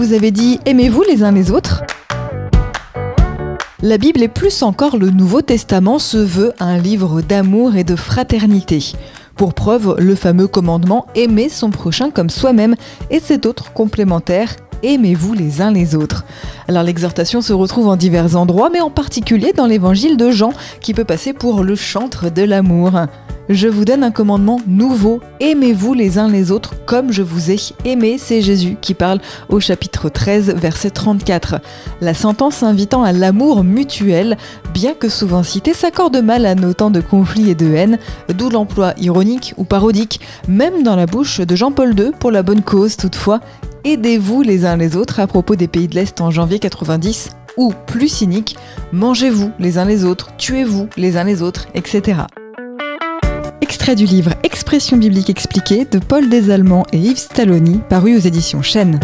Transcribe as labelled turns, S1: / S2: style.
S1: vous avez dit aimez-vous les uns les autres? La Bible et plus encore le Nouveau Testament se veut un livre d'amour et de fraternité. Pour preuve, le fameux commandement aimer son prochain comme soi-même et cet autre complémentaire aimez-vous les uns les autres. Alors l'exhortation se retrouve en divers endroits, mais en particulier dans l'évangile de Jean, qui peut passer pour le chantre de l'amour. Je vous donne un commandement nouveau, aimez-vous les uns les autres comme je vous ai aimé, c'est Jésus qui parle au chapitre 13, verset 34. La sentence invitant à l'amour mutuel, bien que souvent citée, s'accorde mal à nos temps de conflits et de haine, d'où l'emploi ironique ou parodique, même dans la bouche de Jean-Paul II pour la bonne cause toutefois, aidez-vous les uns les autres à propos des pays de l'Est en janvier 90 ou, plus cynique, mangez-vous les uns les autres, tuez-vous les uns les autres, etc. Extrait du livre Expression biblique expliquée de Paul Desallemands et Yves Stalloni, paru aux éditions Chênes.